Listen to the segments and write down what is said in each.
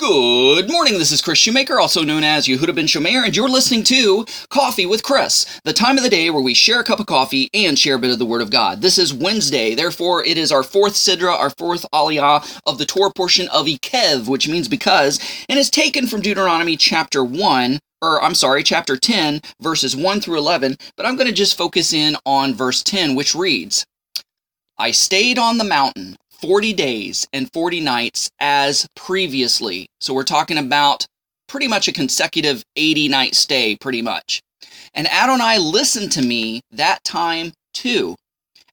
Good morning, this is Kris Shoemaker, also known as Yehudah ben Shomeyr, and you're listening to Coffee with Kris, the time of the day where we share a cup of coffee and share a bit of the Word of God. This is Wednesday, therefore it is our fourth Sidra, our fourth Aliyah of the Torah portion of Ekev, which means because, and is taken from Deuteronomy chapter 1, or I'm sorry, chapter 10, verses 1 through 11, but I'm going to just focus in on verse 10, which reads, I stayed on the mountain 40 days and 40 nights as previously. So we're talking about pretty much a consecutive 80 night stay, pretty much. And Adonai listened to me that time too.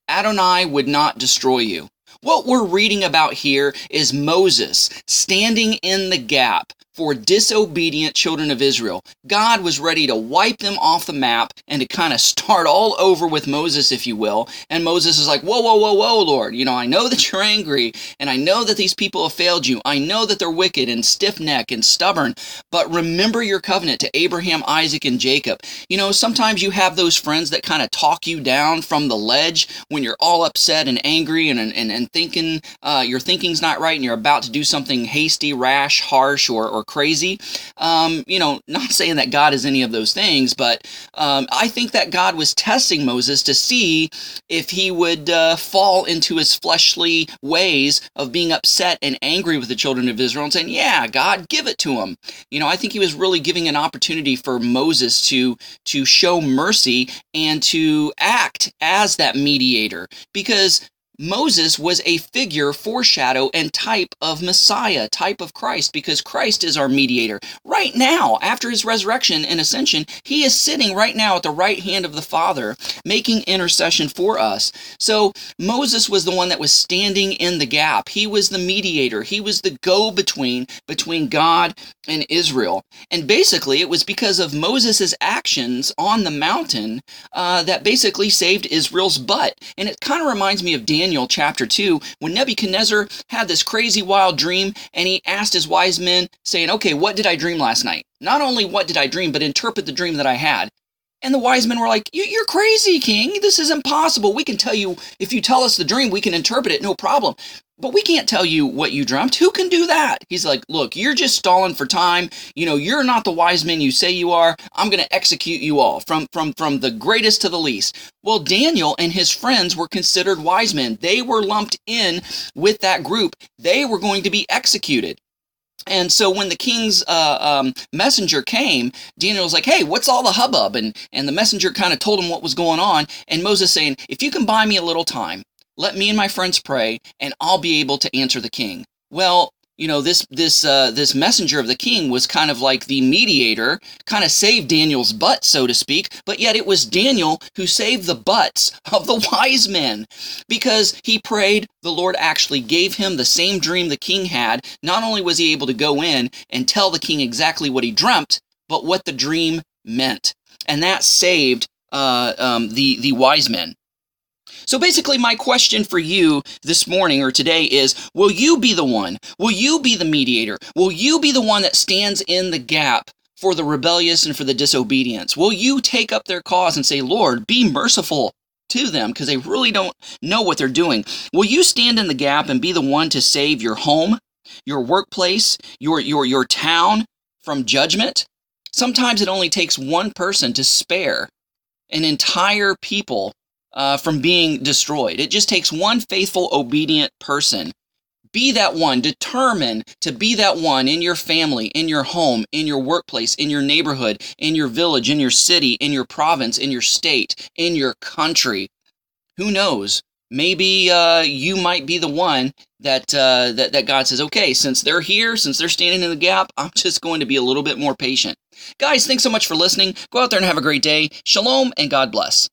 Adonai would not destroy you. What we're reading about here is Moses standing in the gap for disobedient children of Israel. God was ready to wipe them off the map and to kind of start all over with Moses, if you will. And Moses is like, Whoa, whoa, whoa, whoa, Lord. You know, I know that you're angry, and I know that these people have failed you. I know that they're wicked and stiff necked and stubborn, but remember your covenant to Abraham, Isaac, and Jacob. You know, sometimes you have those friends that kind of talk you down from the ledge when you're all upset and angry and, and, and thinking uh, your thinking's not right and you're about to do something hasty, rash, harsh, or, or crazy. Um, you know, not saying that God is any of those things, but um, I think that God was testing Moses to see if he would uh, fall into his fleshly ways of being upset and angry with the children of Israel and saying, Yeah, God, give it to them. You know, I think he was really giving an opportunity for Moses to to show mercy and to act as that mediator because Moses was a figure, foreshadow, and type of Messiah, type of Christ, because Christ is our mediator. Right now, after his resurrection and ascension, he is sitting right now at the right hand of the Father, making intercession for us. So Moses was the one that was standing in the gap. He was the mediator. He was the go between between God and Israel. And basically, it was because of Moses' actions on the mountain uh, that basically saved Israel's butt. And it kind of reminds me of Daniel Daniel chapter 2 when Nebuchadnezzar had this crazy wild dream and he asked his wise men, saying, Okay, what did I dream last night? Not only what did I dream, but interpret the dream that I had. And the wise men were like, You're crazy, king. This is impossible. We can tell you, if you tell us the dream, we can interpret it, no problem but we can't tell you what you dreamt. Who can do that? He's like, look, you're just stalling for time. You know, you're not the wise men you say you are. I'm going to execute you all from from from the greatest to the least. Well, Daniel and his friends were considered wise men. They were lumped in with that group. They were going to be executed. And so when the king's uh, um, messenger came, Daniel was like, "Hey, what's all the hubbub?" And and the messenger kind of told him what was going on. And Moses saying, "If you can buy me a little time, let me and my friends pray, and I'll be able to answer the king. Well, you know this this uh, this messenger of the king was kind of like the mediator, kind of saved Daniel's butt, so to speak. But yet it was Daniel who saved the butts of the wise men, because he prayed. The Lord actually gave him the same dream the king had. Not only was he able to go in and tell the king exactly what he dreamt, but what the dream meant, and that saved uh, um, the the wise men. So basically, my question for you this morning or today is Will you be the one? Will you be the mediator? Will you be the one that stands in the gap for the rebellious and for the disobedience? Will you take up their cause and say, Lord, be merciful to them because they really don't know what they're doing? Will you stand in the gap and be the one to save your home, your workplace, your, your, your town from judgment? Sometimes it only takes one person to spare an entire people uh, from being destroyed. It just takes one faithful, obedient person. Be that one. Determine to be that one in your family, in your home, in your workplace, in your neighborhood, in your village, in your city, in your province, in your state, in your country. Who knows? Maybe uh, you might be the one that, uh, that that God says, okay, since they're here, since they're standing in the gap, I'm just going to be a little bit more patient. Guys, thanks so much for listening. Go out there and have a great day. Shalom and God bless.